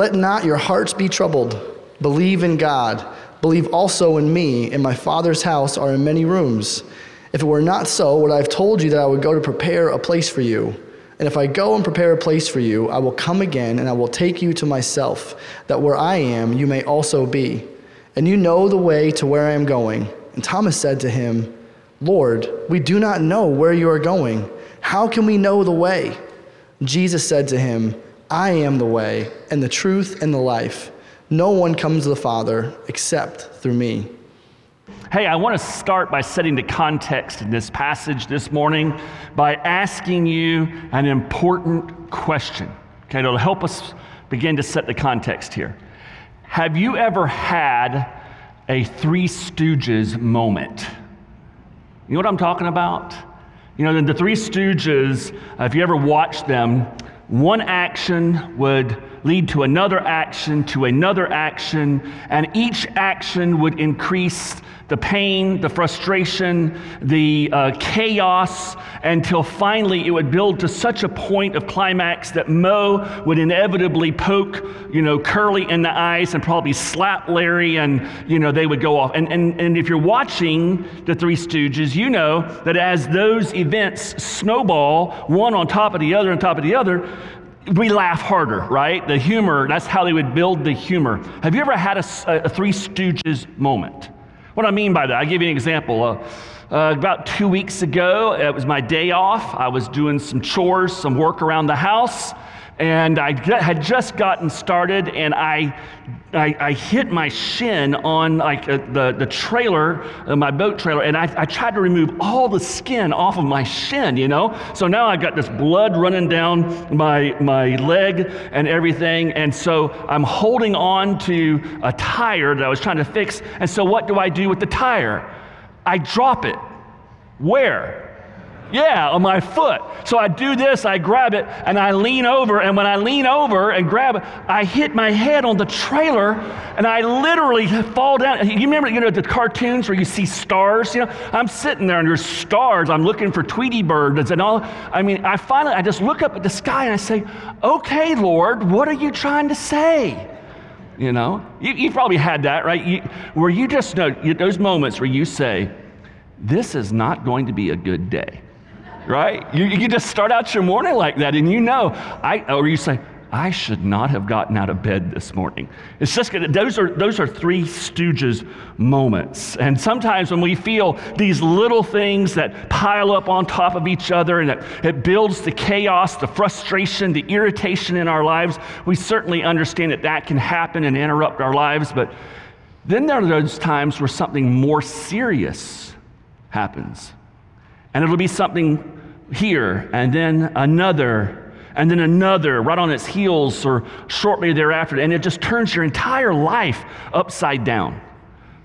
let not your hearts be troubled. Believe in God. Believe also in me. In my Father's house are in many rooms. If it were not so, would I have told you that I would go to prepare a place for you? And if I go and prepare a place for you, I will come again and I will take you to myself, that where I am, you may also be. And you know the way to where I am going. And Thomas said to him, Lord, we do not know where you are going. How can we know the way? Jesus said to him, I am the way, and the truth, and the life. No one comes to the Father except through me. Hey, I want to start by setting the context in this passage this morning by asking you an important question. Okay, it'll help us begin to set the context here. Have you ever had a Three Stooges moment? You know what I'm talking about? You know, the, Three Stooges, if you ever watched them, one action would lead to another action, to another action, and each action would increase the pain, the frustration, the uh, chaos, until finally it would build to such a point of climax that Moe would inevitably poke, you know, Curly in the eyes and probably slap Larry, and you know they would go off. And and and if you're watching the Three Stooges, you know that as those events snowball, one on top of the other on top of the other, we laugh harder, right? The humor, that's how they would build the humor. Have you ever had a, a Three Stooges moment? What I mean by that? I'll give you an example. Uh, uh, about two weeks ago, it was my day off. I was doing some chores, some work around the house, and I had just gotten started, and I, I, I hit my shin on like uh, the, the trailer, uh, my boat trailer, and I, I tried to remove all the skin off of my shin, you know? So now I've got this blood running down my, my leg and everything, and so I'm holding on to a tire that I was trying to fix, and so what do I do with the tire? I drop it. Where? Yeah, on my foot. So I do this, I grab it, and I lean over. And when I lean over and grab it, I hit my head on the trailer, and I literally fall down. You remember, you know, the cartoons where you see stars? You know, I'm sitting there and there's stars. I'm looking for Tweety birds and all. I mean, I finally, I just look up at the sky and I say, "Okay, Lord, what are you trying to say?" You know, you, have probably had that, right? You, where you just know you, those moments where you say, "This is not going to be a good day." Right? You, you just start out your morning like that, and you know, I, or you say, I should not have gotten out of bed this morning. It's just those are those are three stooges moments. And sometimes when we feel these little things that pile up on top of each other and it, it builds the chaos, the frustration, the irritation in our lives, we certainly understand that that can happen and interrupt our lives. But then there are those times where something more serious happens. And it'll be something here, and then another, and then another right on its heels or shortly thereafter. And it just turns your entire life upside down.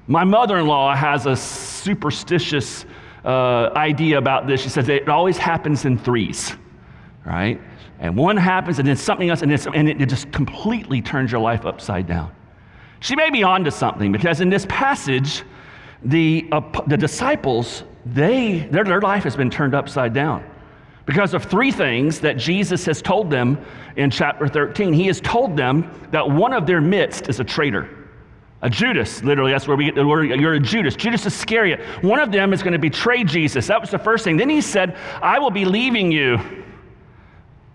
My mother in law has a superstitious uh, idea about this. She says it always happens in threes, right? And one happens, and then something else, and, and it, it just completely turns your life upside down. She may be onto something because in this passage, the, uh, the disciples, they, their, their life has been turned upside down because of three things that Jesus has told them in chapter 13. He has told them that one of their midst is a traitor. A Judas, literally, that's where we get the word, you're a Judas. Judas Iscariot. One of them is going to betray Jesus. That was the first thing. Then he said, I will be leaving you.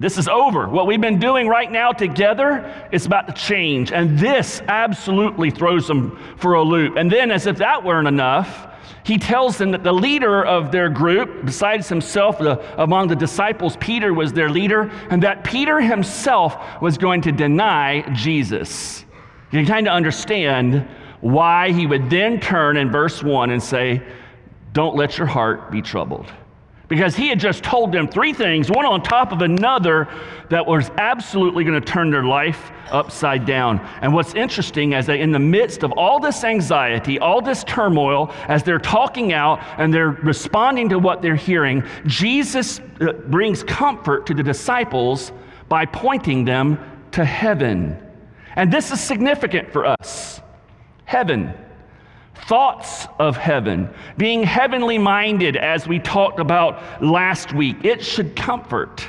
This is over. What we've been doing right now together is about to change. And this absolutely throws them for a loop. And then, as if that weren't enough, he tells them that the leader of their group, besides himself, the, among the disciples, Peter was their leader, and that Peter himself was going to deny Jesus. You can kind of understand why he would then turn in verse 1 and say, Don't let your heart be troubled because he had just told them three things, one on top of another, that was absolutely going to turn their life upside down. And what's interesting is that in the midst of all this anxiety, all this turmoil, as they're talking out and they're responding to what they're hearing, Jesus uh, brings comfort to the disciples by pointing them to heaven. And this is significant for us. Heaven thoughts of heaven, being heavenly minded, as we talked about last week, it should comfort.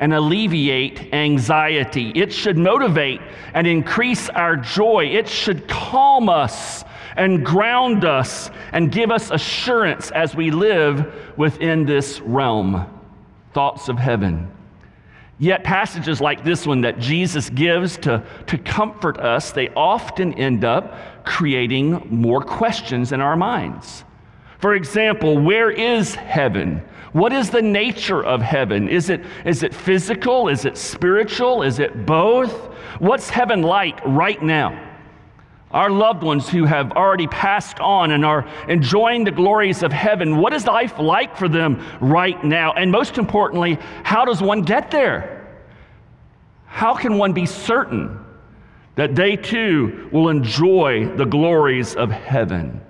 and alleviate anxiety. It should motivate and increase our joy. It should calm us and ground us and give us assurance as we live within this realm. Thoughts of heaven. Yet, passages like this one that Jesus gives to, to comfort us, they often end up creating more questions in our minds. For example, where is heaven? What is the nature of heaven? Is it, is it physical? Is it spiritual? Is it both? What's heaven like right now? Our loved ones who have already passed on and are enjoying the glories of heaven, what is life like for them right now? And most importantly, how does one get there? How can one be certain that they too will enjoy the glories of heaven?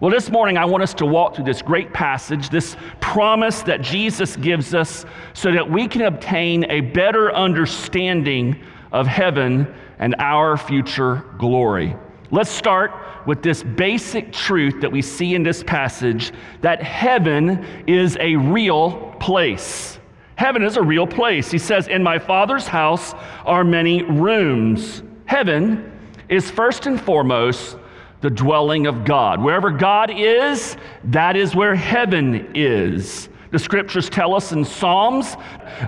Well, this morning I want us to walk through this great passage, this promise that Jesus gives us, so that we can obtain a better understanding of heaven and our future glory. Let's start with this basic truth that we see in this passage that heaven is a real place. Heaven is a real place. He says, In my Father's house are many rooms. Heaven is first and foremost the dwelling of God. Wherever God is, that is where heaven is. The scriptures tell us in Psalms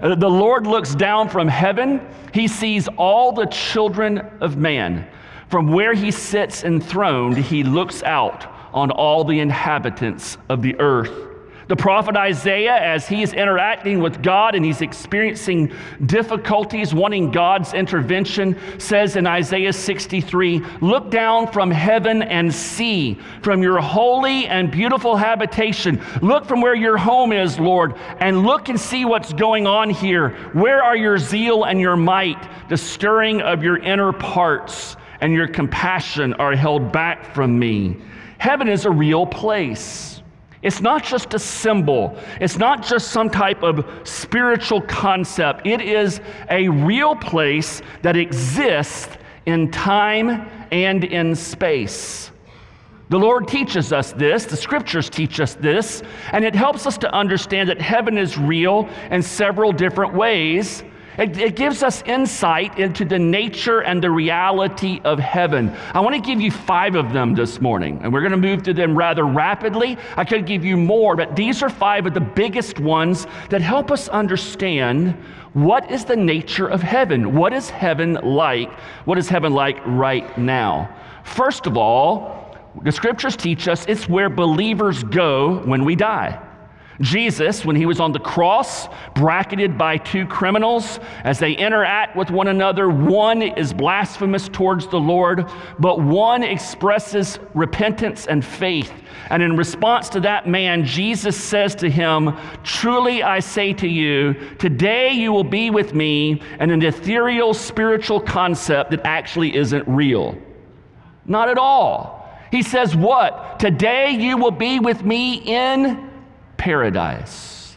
uh, the Lord looks down from heaven, he sees all the children of man. From where he sits enthroned, he looks out on all the inhabitants of the earth. The prophet Isaiah, as he is interacting with God and he's experiencing difficulties, wanting God's intervention, says in Isaiah 63 Look down from heaven and see, from your holy and beautiful habitation. Look from where your home is, Lord, and look and see what's going on here. Where are your zeal and your might, the stirring of your inner parts? And your compassion are held back from me. Heaven is a real place. It's not just a symbol, it's not just some type of spiritual concept. It is a real place that exists in time and in space. The Lord teaches us this, the scriptures teach us this, and it helps us to understand that heaven is real in several different ways it, it, gives us insight into the nature and the reality of heaven. I want to give you five of them this morning, and we're going to move to them rather rapidly. I could give you more, but these are five of the biggest ones that help us understand what is the nature of heaven? What is heaven like? What is heaven like right now? First of all, the scriptures teach us it's where believers go when we die. Jesus, when he was on the cross, bracketed by two criminals, as they interact with one another, one is blasphemous towards the Lord, but one expresses repentance and faith. And in response to that man, Jesus says to him, Truly I say to you, today you will be with me in an ethereal spiritual concept that actually isn't real. Not at all. He says, What? Today you will be with me in paradise.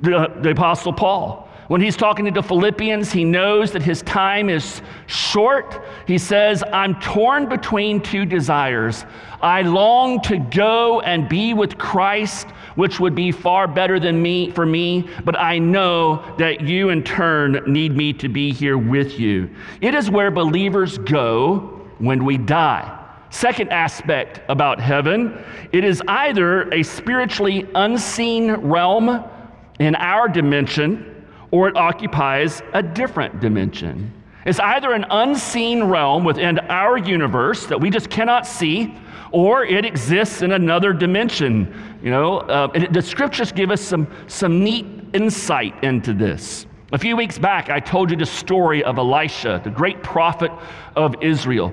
The, the Apostle Paul, when he's talking to the Philippians, he knows that his time is short. He says, I'm torn between two desires. I long to go and be with Christ, which would be far better than me for me, but I know that you in turn need me to be here with you. It is where believers go when we die. Second aspect about heaven it is either a spiritually unseen realm in our dimension, or it occupies a different dimension. It's either an unseen realm within our universe that we just cannot see, or it exists in another dimension. You know, uh, the scriptures give us some, some neat insight into this. A few weeks back, I told you the story of Elisha, the great prophet of Israel.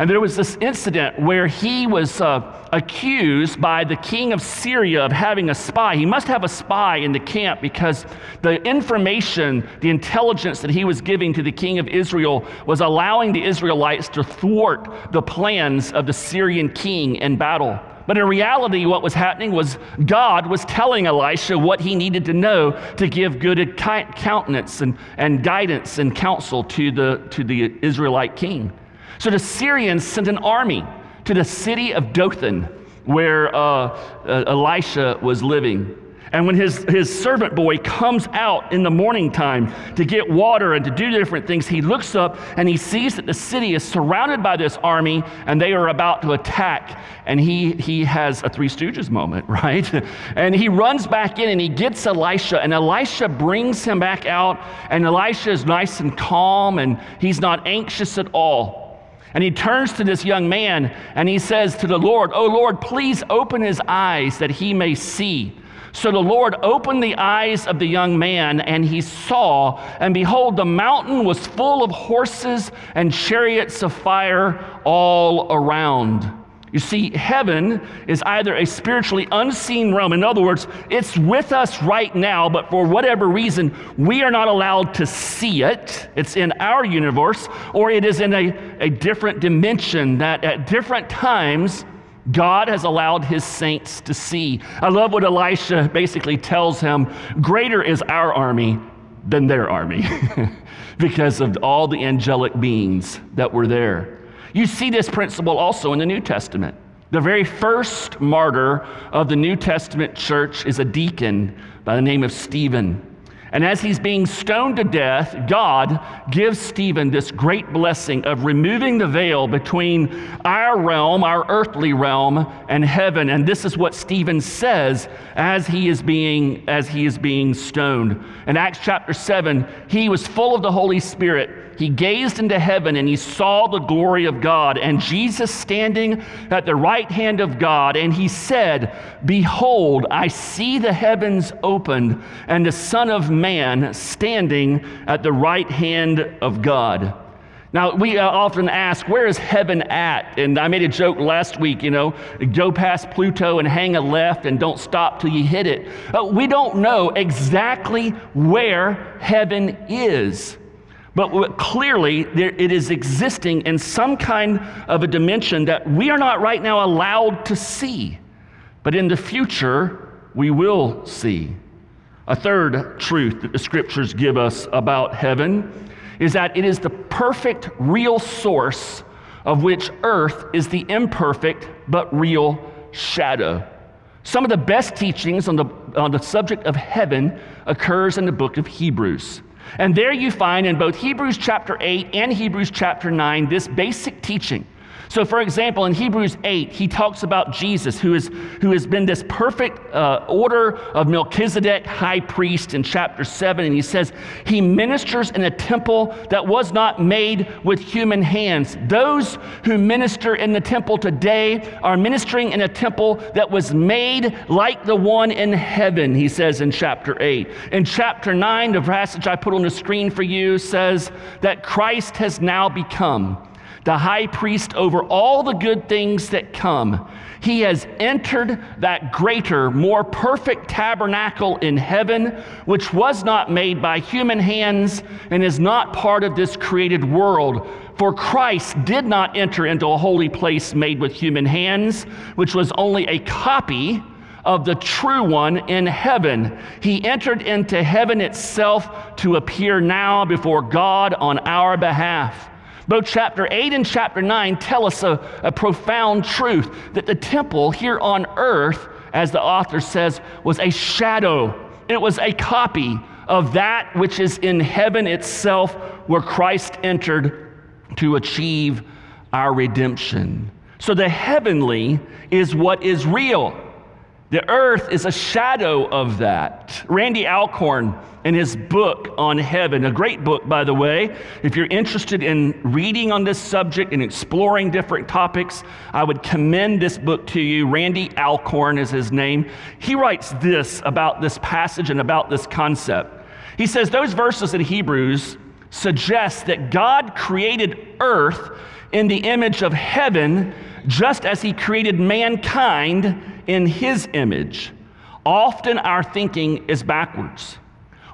And there was this incident where he was uh, accused by the king of Syria of having a spy. He must have a spy in the camp because the information, the intelligence that he was giving to the king of Israel was allowing the Israelites to thwart the plans of the Syrian king in battle. But in reality, what was happening was God was telling Elisha what he needed to know to give good countenance and, and guidance and counsel to the, to the Israelite king. So the Syrians sent an army to the city of Dothan, where uh, uh, Elisha was living. And when his, his servant boy comes out in the morning time to get water and to do different things, he looks up and he sees that the city is surrounded by this army and they are about to attack. And he, he has a Three Stooges moment, right? And he runs back in and he gets Elisha, and Elisha brings him back out. And Elisha is nice and calm and he's not anxious at all. And he turns to this young man and he says to the Lord, Oh Lord, please open his eyes that he may see. So the Lord opened the eyes of the young man, and he saw, and behold, the mountain was full of horses and chariots of fire all around. You see, heaven is either a spiritually unseen realm. In other words, it's with us right now, but for whatever reason, we are not allowed to see it. It's in our universe, or it is in a, a different dimension that at different times God has allowed his saints to see. I love what Elisha basically tells him greater is our army than their army because of all the angelic beings that were there. You see this principle also in the New Testament. The very first martyr of the New Testament church is a deacon by the name of Stephen. And as he's being stoned to death, God gives Stephen this great blessing of removing the veil between our realm, our earthly realm, and heaven. And this is what Stephen says as he is being, as he is being stoned. In Acts chapter 7, he was full of the Holy Spirit he gazed into heaven and he saw the glory of God and Jesus standing at the right hand of God. And he said, Behold, I see the heavens opened and the Son of Man standing at the right hand of God. Now, we uh, often ask, where is heaven at? And I made a joke last week, you know, go past Pluto and hang a left and don't stop till you hit it. Uh, we don't know exactly where heaven is. But clearly, there, it is existing in some kind of a dimension that we are not right now allowed to see. But in the future, we will see. A third truth that the scriptures give us about heaven is that it is the perfect, real source of which earth is the imperfect but real shadow. Some of the best teachings on the, on the subject of heaven occurs in the book of Hebrews. And there you find in both Hebrews chapter 8 and Hebrews chapter 9 this basic teaching so, for example, in Hebrews 8, he talks about Jesus, who, is, who has been this perfect uh, order of Melchizedek, high priest, in chapter 7. And he says, He ministers in a temple that was not made with human hands. Those who minister in the temple today are ministering in a temple that was made like the one in heaven, he says in chapter 8. In chapter 9, the passage I put on the screen for you says that Christ has now become the high priest over all the good things that come. He has entered that greater, more perfect tabernacle in heaven, which was not made by human hands and is not part of this created world. For Christ did not enter into a holy place made with human hands, which was only a copy of the true one in heaven. He entered into heaven itself to appear now before God on our behalf. Both chapter 8 and chapter 9 tell us a, a profound truth that the temple here on earth, as the author says, was a shadow. It was a copy of that which is in heaven itself, where Christ entered to achieve our redemption. So the heavenly is what is real. The earth is a shadow of that. Randy Alcorn, in his book on heaven, a great book, by the way, if you're interested in reading on this subject and exploring different topics, I would commend this book to you. Randy Alcorn is his name. He writes this about this passage and about this concept. He says those verses in Hebrews suggest that God created earth in the image of heaven just as he created mankind in his image. Often our thinking is backwards.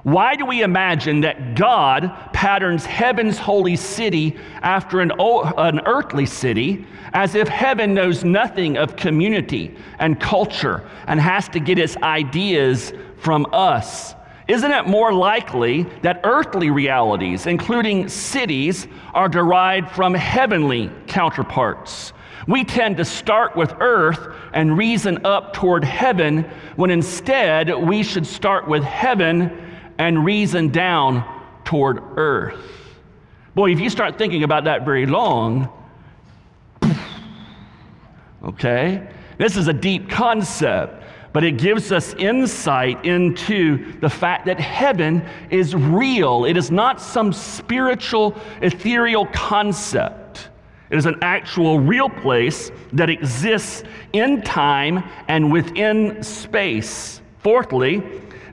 Why do we imagine that God patterns heaven's holy city after an, an, earthly city as if heaven knows nothing of community and culture and has to get its ideas from us? Isn't it more likely that earthly realities, including cities, are derived from heavenly counterparts? We tend to start with earth and reason up toward heaven, when instead we should start with heaven and reason down toward earth. Boy, if you start thinking about that very long, okay? This is a deep concept, but it gives us insight into the fact that heaven is real. It is not some spiritual, ethereal concept. It is an actual real place that exists in time and within space. Fourthly,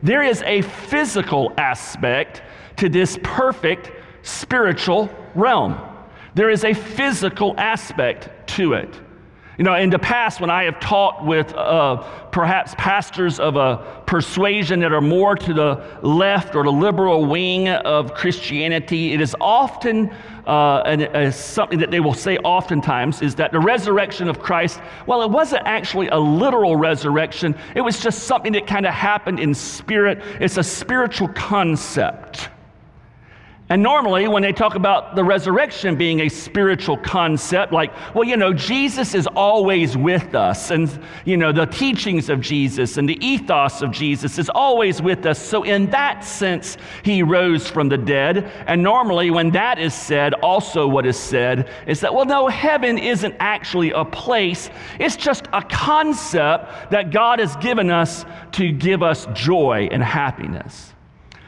there is a physical aspect to this perfect spiritual realm. There is a physical aspect to it. You know, in the past, when I have talked with uh, perhaps pastors of a persuasion that are more to the left or the liberal wing of Christianity, it is often uh, and, uh, something that they will say oftentimes is that the resurrection of Christ, well, it wasn't actually a literal resurrection, it was just something that kind of happened in spirit. It's a spiritual concept. And normally, when they talk about the resurrection being a spiritual concept, like, well, you know, Jesus is always with us, and, you know, the teachings of Jesus and the ethos of Jesus is always with us. So, in that sense, he rose from the dead. And normally, when that is said, also what is said is that, well, no, heaven isn't actually a place, it's just a concept that God has given us to give us joy and happiness.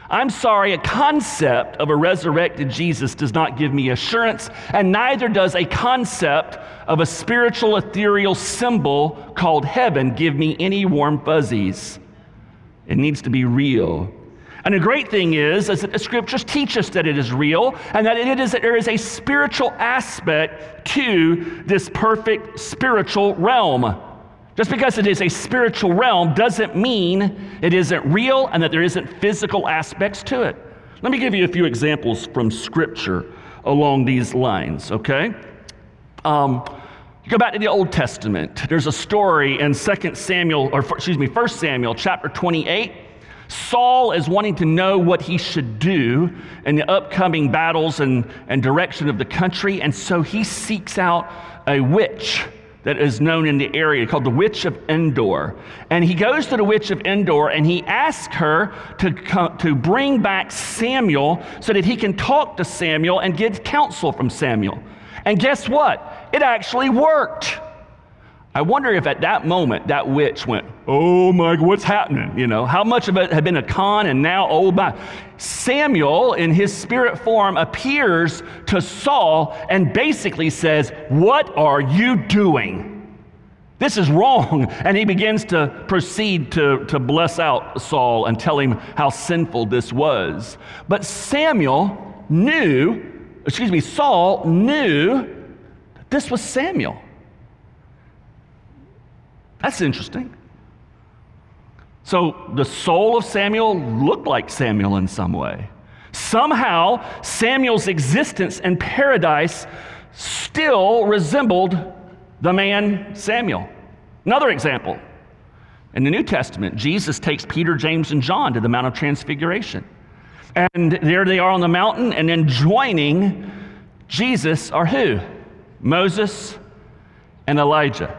I'm sorry, a concept of a resurrected Jesus does not give me assurance, and neither does a concept of a spiritual ethereal symbol called heaven give me any warm fuzzies. It needs to be real. And the great thing is, is that the scriptures teach us that it is real and that it is that there is a spiritual aspect to this perfect spiritual realm. Just because it is a spiritual realm doesn't mean it isn't real and that there isn't physical aspects to it. Let me give you a few examples from Scripture along these lines, okay? Um, go back to the Old Testament. There's a story in 2 Samuel, or excuse me, 1 Samuel chapter 28. Saul is wanting to know what he should do in the upcoming battles and, and direction of the country, and so he seeks out a witch that is known in the area called the Witch of Endor. And he goes to the Witch of Endor and he asks her to, come, to bring back Samuel so that he can talk to Samuel and get counsel from Samuel. And guess what? It actually worked. I wonder if at that moment that witch went, Oh my, what's happening? You know, how much of it had been a con and now, oh my. Samuel, in his spirit form, appears to Saul and basically says, What are you doing? This is wrong. And he begins to proceed to, to bless out Saul and tell him how sinful this was. But Samuel knew, excuse me, Saul knew this was Samuel. That's interesting. So the soul of Samuel looked like Samuel in some way. Somehow, Samuel's existence in paradise still resembled the man Samuel. Another example. In the New Testament, Jesus takes Peter, James, and John to the Mount of Transfiguration. And there they are on the mountain, and then joining Jesus are who? Moses and Elijah.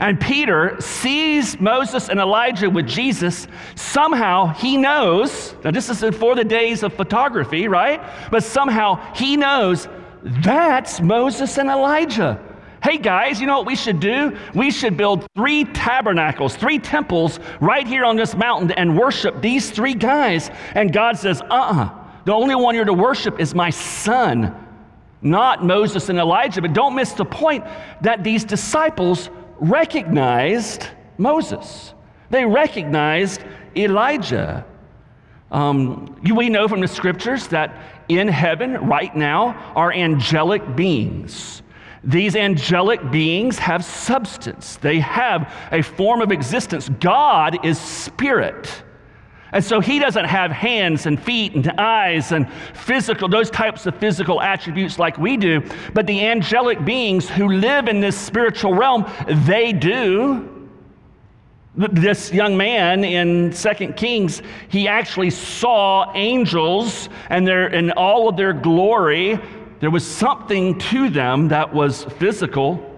And Peter sees Moses and Elijah with Jesus. Somehow he knows, now this is before the days of photography, right? But somehow he knows that's Moses and Elijah. Hey guys, you know what we should do? We should build three tabernacles, three temples right here on this mountain and worship these three guys. And God says, uh uh-uh. uh the only one you're to worship is my son, not Moses and Elijah. But don't miss the point that these disciples recognized Moses, they recognized Elijah. Um, we know from the scriptures that in heaven right now are angelic beings. These angelic beings have substance, they have a form of existence. God is spirit. And so he doesn't have hands and feet and eyes and physical, those types of physical attributes like we do. But the angelic beings who live in this spiritual realm, they do. This young man in Second Kings, he actually saw angels and their, in all of their glory. There was something to them that was physical.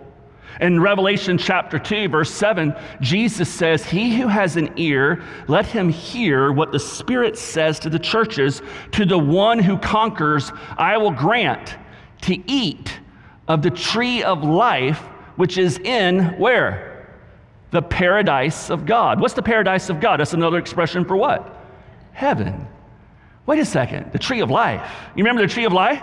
In Revelation chapter 2, verse 7, Jesus says, He who has an ear, let him hear what the Spirit says to the churches. To the one who conquers, I will grant to eat of the tree of life, which is in where? The paradise of God. What's the paradise of God? That's another expression for what? Heaven. Wait a second. The tree of life. You remember the tree of life?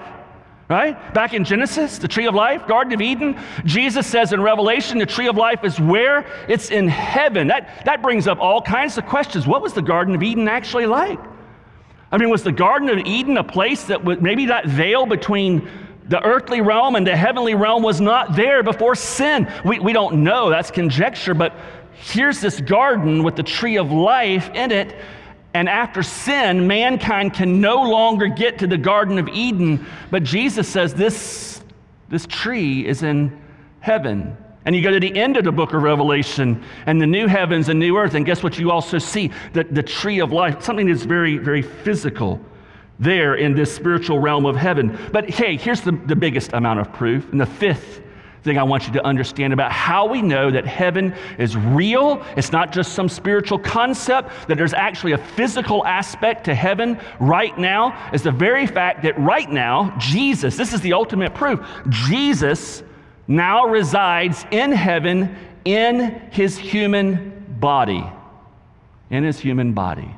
Right? Back in Genesis, the tree of life, Garden of Eden, Jesus says in Revelation, the tree of life is where? It's in heaven. That, that brings up all kinds of questions. What was the Garden of Eden actually like? I mean, was the Garden of Eden a place that would maybe that veil between the earthly realm and the heavenly realm was not there before sin? We, we don't know, that's conjecture, but here's this garden with the tree of life in it and after sin, mankind can no longer get to the Garden of Eden. But Jesus says this, this tree is in heaven. And you go to the end of the book of Revelation and the new heavens and new earth, and guess what you also see? The, the tree of life, something that's very, very physical there in this spiritual realm of heaven. But hey, here's the, the biggest amount of proof. And the fifth thing I want you to understand about how we know that heaven is real. It's not just some spiritual concept, that there's actually a physical aspect to heaven right now, is the very fact that right now, Jesus, this is the ultimate proof, Jesus now resides in heaven in his human body. In his human body.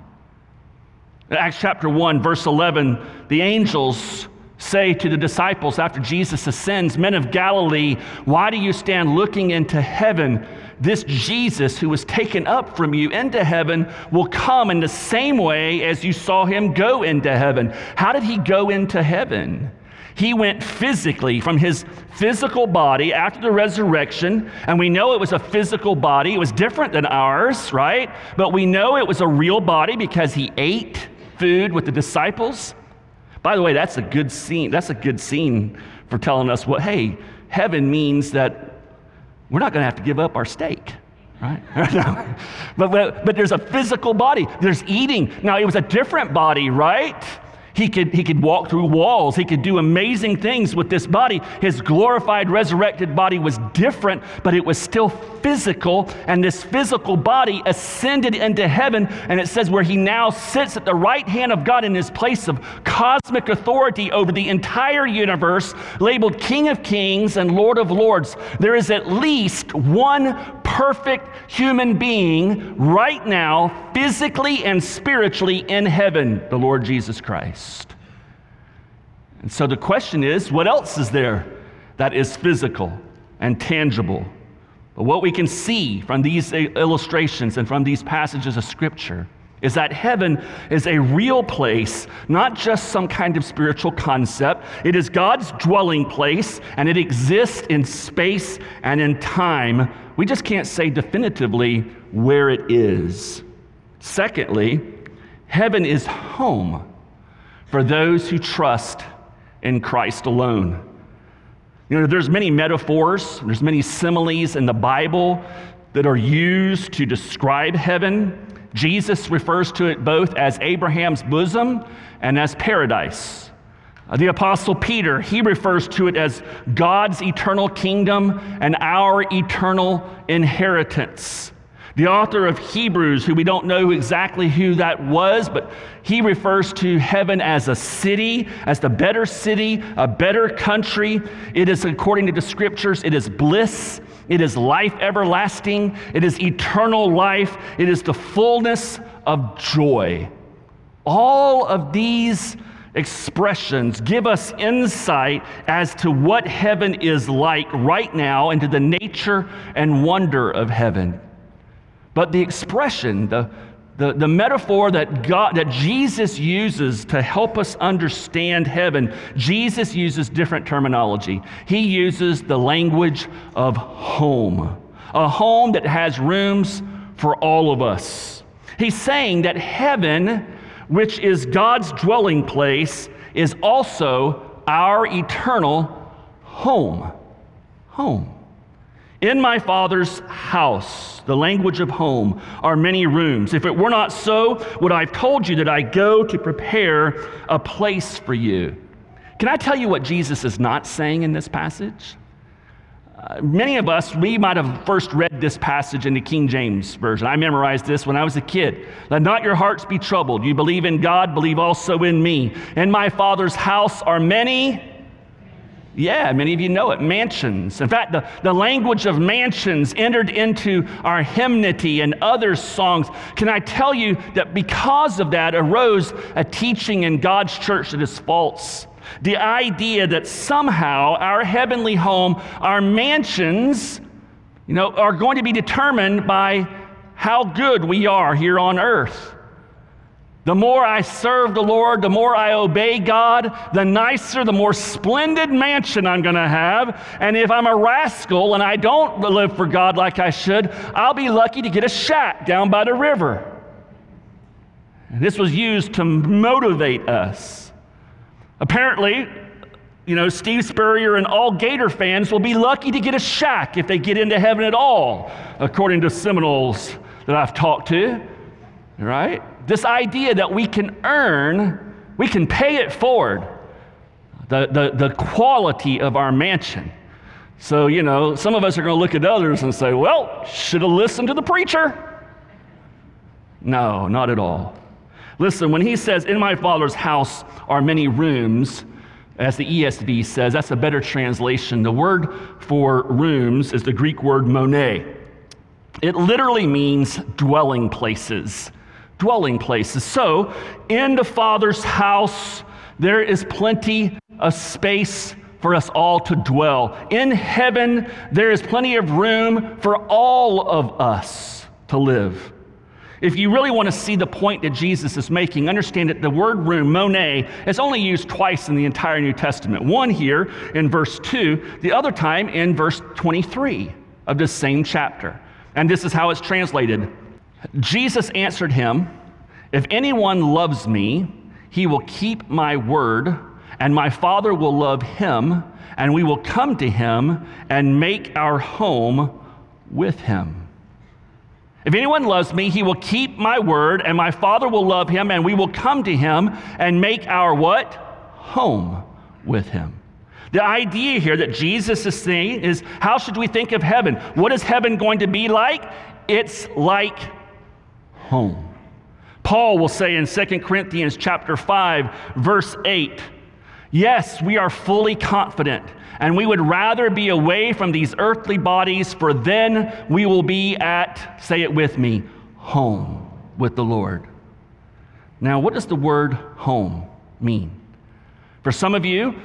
Acts chapter 1, verse 11, the angels say to the disciples after Jesus ascends, Men of Galilee, why do you stand looking into heaven? This Jesus who was taken up from you into heaven will come in the same way as you saw him go into heaven. How did he go into heaven? He went physically from his physical body after the resurrection, and we know it was a physical body. It was different than ours, right? But we know it was a real body because he ate food with the disciples. By the way, that's a good scene. That's a good scene for telling us what, hey, heaven means that we're not going to have to give up our steak right? but, but, but there's a physical body. There's eating. Now, it was a different body, right? He could, he could walk through walls. He could do amazing things with this body. His glorified, resurrected body was different, but it was still physical. And this physical body ascended into heaven. And it says, where he now sits at the right hand of God in his place of cosmic authority over the entire universe, labeled King of Kings and Lord of Lords. There is at least one perfect human being right now, physically and spiritually in heaven, the Lord Jesus Christ. And so the question is what else is there that is physical and tangible? But what we can see from these illustrations and from these passages of Scripture is that heaven is a real place, not just some kind of spiritual concept. It is God's dwelling place, and it exists in space and in time. We just can't say definitively where it is. Secondly, heaven is home for those who trust in Christ alone. You know, there's many metaphors, there's many similes in the Bible that are used to describe heaven. Jesus refers to it both as Abraham's bosom and as paradise. Uh, the Apostle Peter, he refers to it as God's eternal kingdom and our eternal inheritance. The author of Hebrews, who we don't know exactly who that was, but he refers to heaven as a city, as the better city, a better country. It is, according to the scriptures, it is bliss, it is life everlasting, it is eternal life, it is the fullness of joy. All of these expressions give us insight as to what heaven is like right now, and to the nature and wonder of heaven. But the expression, the, the, the metaphor that, God, that Jesus uses to help us understand heaven, Jesus uses different terminology. He uses the language of home, a home that has rooms for all of us. He's saying that heaven, which is God's dwelling place, is also our eternal home. Home. In my Father's house, the language of home, are many rooms. If it were not so, would I have told you that I go to prepare a place for you? Can I tell you what Jesus is not saying in this passage? Uh, many of us, we might have first read this passage in the King James Version. I memorized this when I was a kid. Let not your hearts be troubled. You believe in God, believe also in me. In my Father's house are many. Yeah, many of you know it, mansions. In fact, the, the language of mansions entered into our hymnody and other songs. Can I tell you that because of that arose a teaching in God's church that is false? The idea that somehow our heavenly home, our mansions, you know, are going to be determined by how good we are here on earth. The more I serve the Lord, the more I obey God, the nicer, the more splendid mansion I'm going to have. And if I'm a rascal and I don't live for God like I should, I'll be lucky to get a shack down by the river. This was used to motivate us. Apparently, you know, Steve Spurrier and all Gator fans will be lucky to get a shack if they get into heaven at all, according to Seminoles that I've talked to. Right? This idea that we can earn, we can pay it forward, the, the, the quality of our mansion. So, you know, some of us are going to look at others and say, well, should have listened to the preacher. No, not at all. Listen, when he says, In my Father's house are many rooms, as the ESV says, that's a better translation. The word for rooms is the Greek word mone. It literally means dwelling places. Dwelling places. So, in the Father's house, there is plenty of space for us all to dwell. In heaven, there is plenty of room for all of us to live. If you really want to see the point that Jesus is making, understand that the word room, mone, is only used twice in the entire New Testament. One here in verse 2, the other time in verse 23 of this same chapter. And this is how it's translated Jesus answered him, If anyone loves me, he will keep my word, and my Father will love him, and we will come to him and make our home with him. If anyone loves me, he will keep my word, and my Father will love him, and we will come to him and make our what? Home with him. The idea here that Jesus is saying is how should we think of heaven? What is heaven going to be like? It's like home. Paul will say in 2 Corinthians chapter 5 verse 8, "Yes, we are fully confident and we would rather be away from these earthly bodies, for then we will be at, say it with me, home with the Lord. Now, what does the word home mean? For some of you,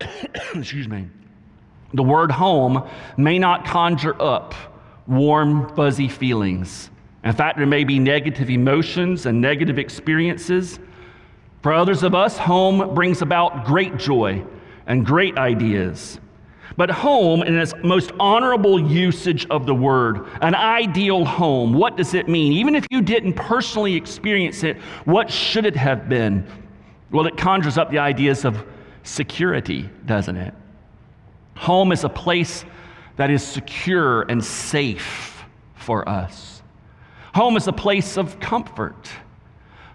excuse me, the word home may not conjure up warm, fuzzy feelings. In fact, there may be negative emotions and negative experiences. For others of us, home brings about great joy and great ideas. But home, in its most honorable usage of the word, an ideal home, what does it mean? Even if you didn't personally experience it, what should it have been? Well, it conjures up the ideas of security, doesn't it? Home is a place that is secure and safe for us. Home is a place of comfort.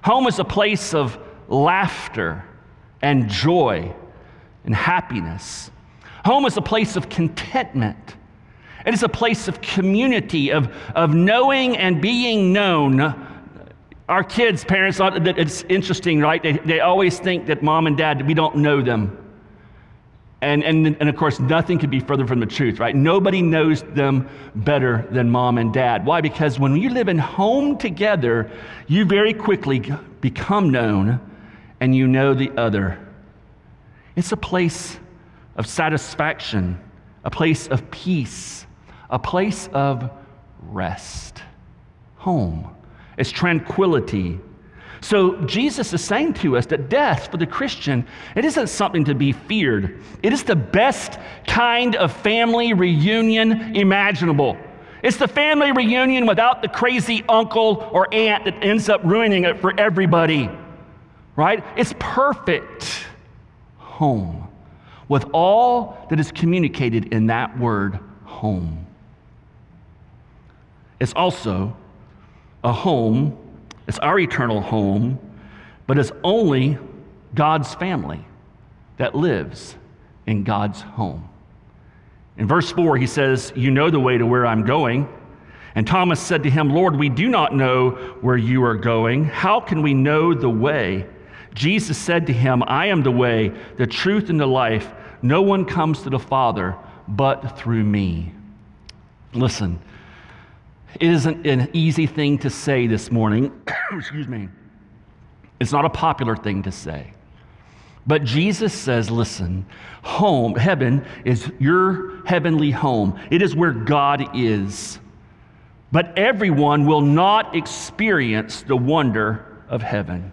Home is a place of laughter and joy and happiness. Home is a place of contentment. It is a place of community, of, of knowing and being known. Our kids, parents, it's interesting, right? They, they always think that mom and dad, we don't know them. And, and, and of course, nothing could be further from the truth, right? Nobody knows them better than mom and dad. Why? Because when you live in home together, you very quickly become known and you know the other. It's a place of satisfaction, a place of peace, a place of rest. Home. It's tranquility. So Jesus is saying to us that death for the Christian, it isn't something to be feared. It is the best kind of family reunion imaginable. It's the family reunion without the crazy uncle or aunt that ends up ruining it for everybody. Right? It's perfect home with all that is communicated in that word, home. It's also a home, it's our eternal home, but it's only God's family that lives in God's home. In verse 4, he says, You know the way to where I'm going. And Thomas said to him, Lord, we do not know where you are going. How can we know the way? Jesus said to him, I am the way, the truth, and the life. No one comes to the Father but through me. Listen, it isn't an easy thing to say this morning. Excuse me. It's not a popular thing to say. But Jesus says, listen, home, heaven is your heavenly home. It is where God is. But everyone will not experience the wonder of heaven.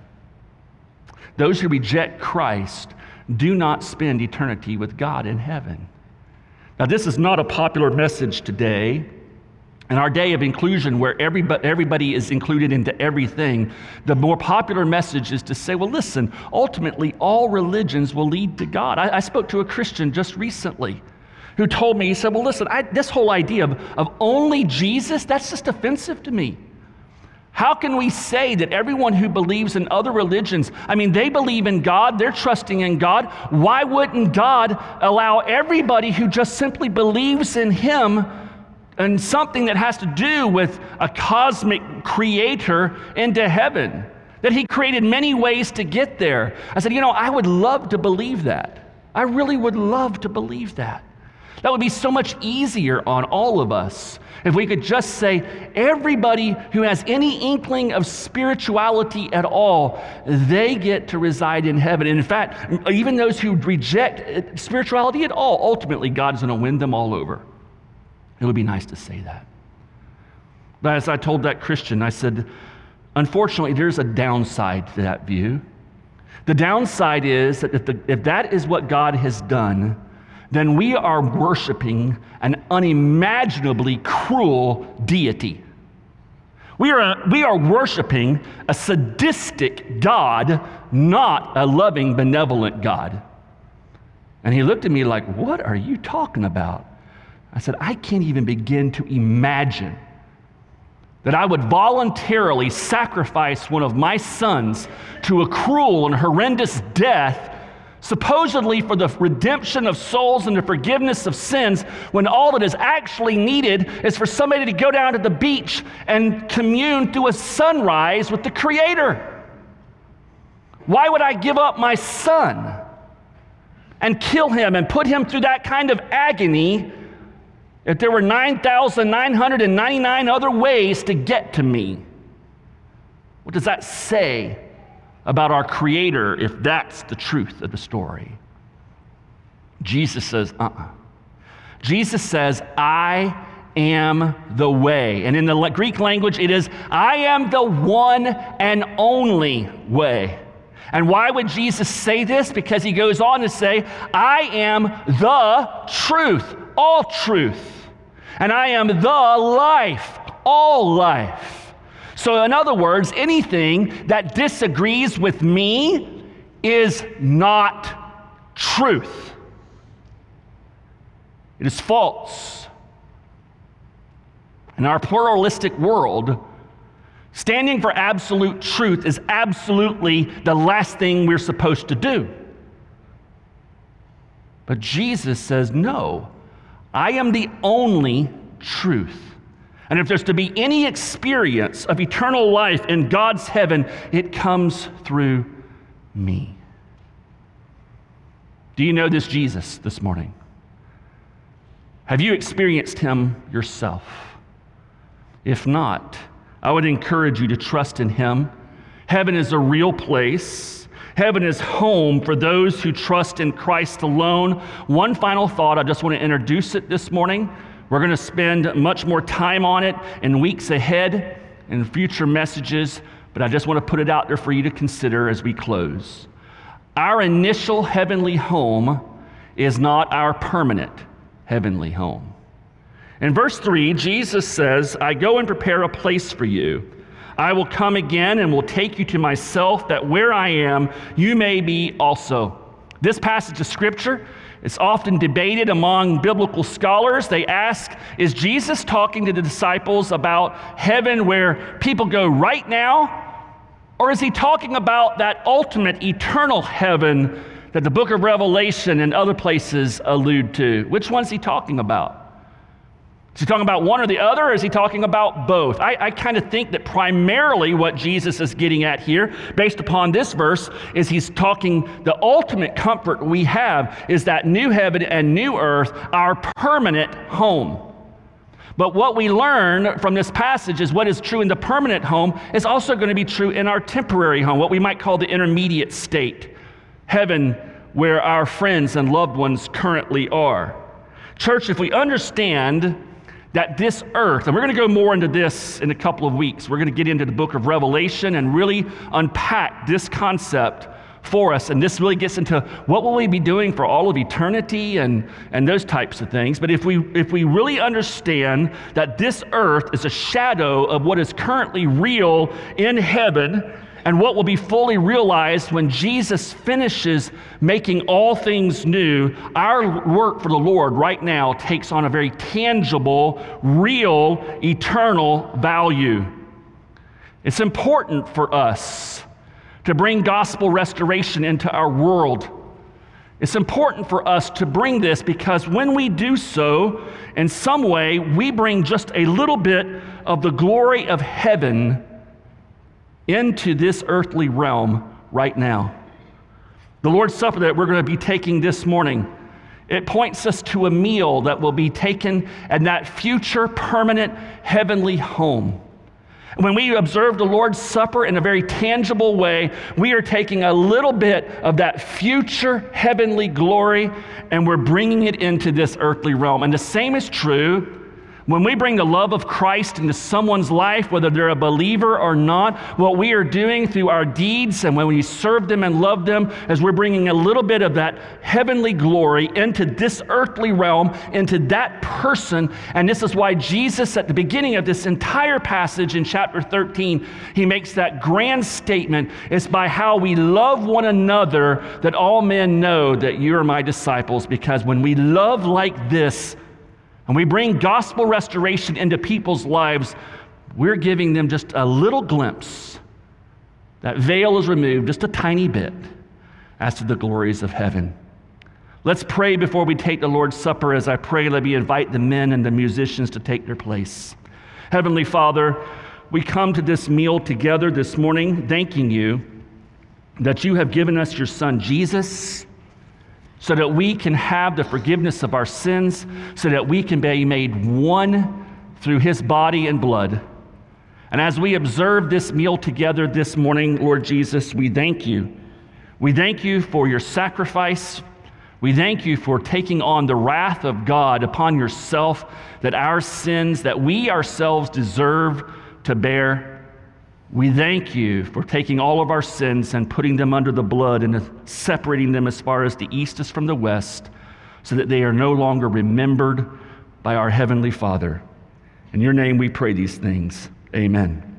Those who reject Christ do not spend eternity with God in heaven. Now, this is not a popular message today. In our day of inclusion, where everybody, everybody is included into everything, the more popular message is to say, well, listen, ultimately, all religions will lead to God. I, I spoke to a Christian just recently who told me, he said, well, listen, I, this whole idea of, of only Jesus, that's just offensive to me. How can we say that everyone who believes in other religions, I mean, they believe in God, they're trusting in God. Why wouldn't God allow everybody who just simply believes in Him and something that has to do with a cosmic creator into heaven? That He created many ways to get there. I said, you know, I would love to believe that. I really would love to believe that. That would be so much easier on all of us if we could just say, everybody who has any inkling of spirituality at all, they get to reside in heaven. And in fact, even those who reject uh, spirituality at all, ultimately, God's going to win them all over. It would be nice to say that. But as I told that Christian, I said, unfortunately, there's a downside to that view. The downside is that if, the, if that is what God has done, then we are worshiping an unimaginably cruel deity. We are, we are worshiping a sadistic God, not a loving, benevolent God. And he looked at me like, What are you talking about? I said, I can't even begin to imagine that I would voluntarily sacrifice one of my sons to a cruel and horrendous death supposedly for the redemption of souls and the forgiveness of sins, when all that is actually needed is for somebody to go down to the beach and commune through a sunrise with the Creator. Why would I give up my son and kill him and put him through that kind of agony if there were 9,999 other ways to get to me? What does that say about our Creator if that's the truth of the story. Jesus says, uh uh-uh. uh Jesus says, I am the way. And in the Greek language, it is, I am the one and only way. And why would Jesus say this? Because he goes on to say, I am the truth, all truth. And I am the life, all life. So, in other words, anything that disagrees with me is not truth, it is false. In our pluralistic world, standing for absolute truth is absolutely the last thing we're supposed to do. But Jesus says, no, I am the only truth. And if there's to be any experience of eternal life in God's heaven, it comes through me. Do you know this Jesus this morning? Have you experienced him yourself? If not, I would encourage you to trust in him. Heaven is a real place. Heaven is home for those who trust in Christ alone. One final thought, I just want to introduce it this morning. We're going to spend much more time on it in weeks ahead in future messages, but I just want to put it out there for you to consider as we close. Our initial heavenly home is not our permanent heavenly home. In verse 3, Jesus says, I go and prepare a place for you. I will come again and will take you to myself, that where I am, you may be also. This passage of scripture is often debated among biblical scholars. They ask Is Jesus talking to the disciples about heaven where people go right now? Or is he talking about that ultimate eternal heaven that the book of Revelation and other places allude to? Which one's he talking about? Is he talking about one or the other, or is he talking about both? I, I kind of think that primarily what Jesus is getting at here, based upon this verse, is he's talking the ultimate comfort we have is that new heaven and new earth, our permanent home. But what we learn from this passage is what is true in the permanent home is also going to be true in our temporary home, what we might call the intermediate state, heaven where our friends and loved ones currently are. Church, if we understand that this earth, and we're going to go more into this in a couple of weeks, we're going to get into the book of Revelation and really unpack this concept for us. And this really gets into what will we be doing for all of eternity and, and those types of things. But if we, if we really understand that this earth is a shadow of what is currently real in heaven, and what will be fully realized when Jesus finishes making all things new, our work for the Lord right now takes on a very tangible, real, eternal value. It's important for us to bring gospel restoration into our world. It's important for us to bring this because when we do so, in some way, we bring just a little bit of the glory of heaven into this earthly realm right now. The Lord's Supper that we're going to be taking this morning, it points us to a meal that will be taken in that future permanent heavenly home. When we observe the Lord's Supper in a very tangible way, we are taking a little bit of that future heavenly glory and we're bringing it into this earthly realm. And the same is true when we bring the love of Christ into someone's life, whether they're a believer or not, what we are doing through our deeds and when we serve them and love them is we're bringing a little bit of that heavenly glory into this earthly realm, into that person. And this is why Jesus, at the beginning of this entire passage in chapter 13, he makes that grand statement it's by how we love one another that all men know that you are my disciples, because when we love like this, and we bring gospel restoration into people's lives, we're giving them just a little glimpse. That veil is removed just a tiny bit as to the glories of heaven. Let's pray before we take the Lord's Supper. As I pray, let me invite the men and the musicians to take their place. Heavenly Father, we come to this meal together this morning, thanking you that you have given us your Son, Jesus so that we can have the forgiveness of our sins, so that we can be made one through his body and blood. And as we observe this meal together this morning, Lord Jesus, we thank you. We thank you for your sacrifice. We thank you for taking on the wrath of God upon yourself that our sins, that we ourselves deserve to bear. We thank you for taking all of our sins and putting them under the blood and separating them as far as the east is from the west, so that they are no longer remembered by our Heavenly Father. In your name we pray these things. Amen.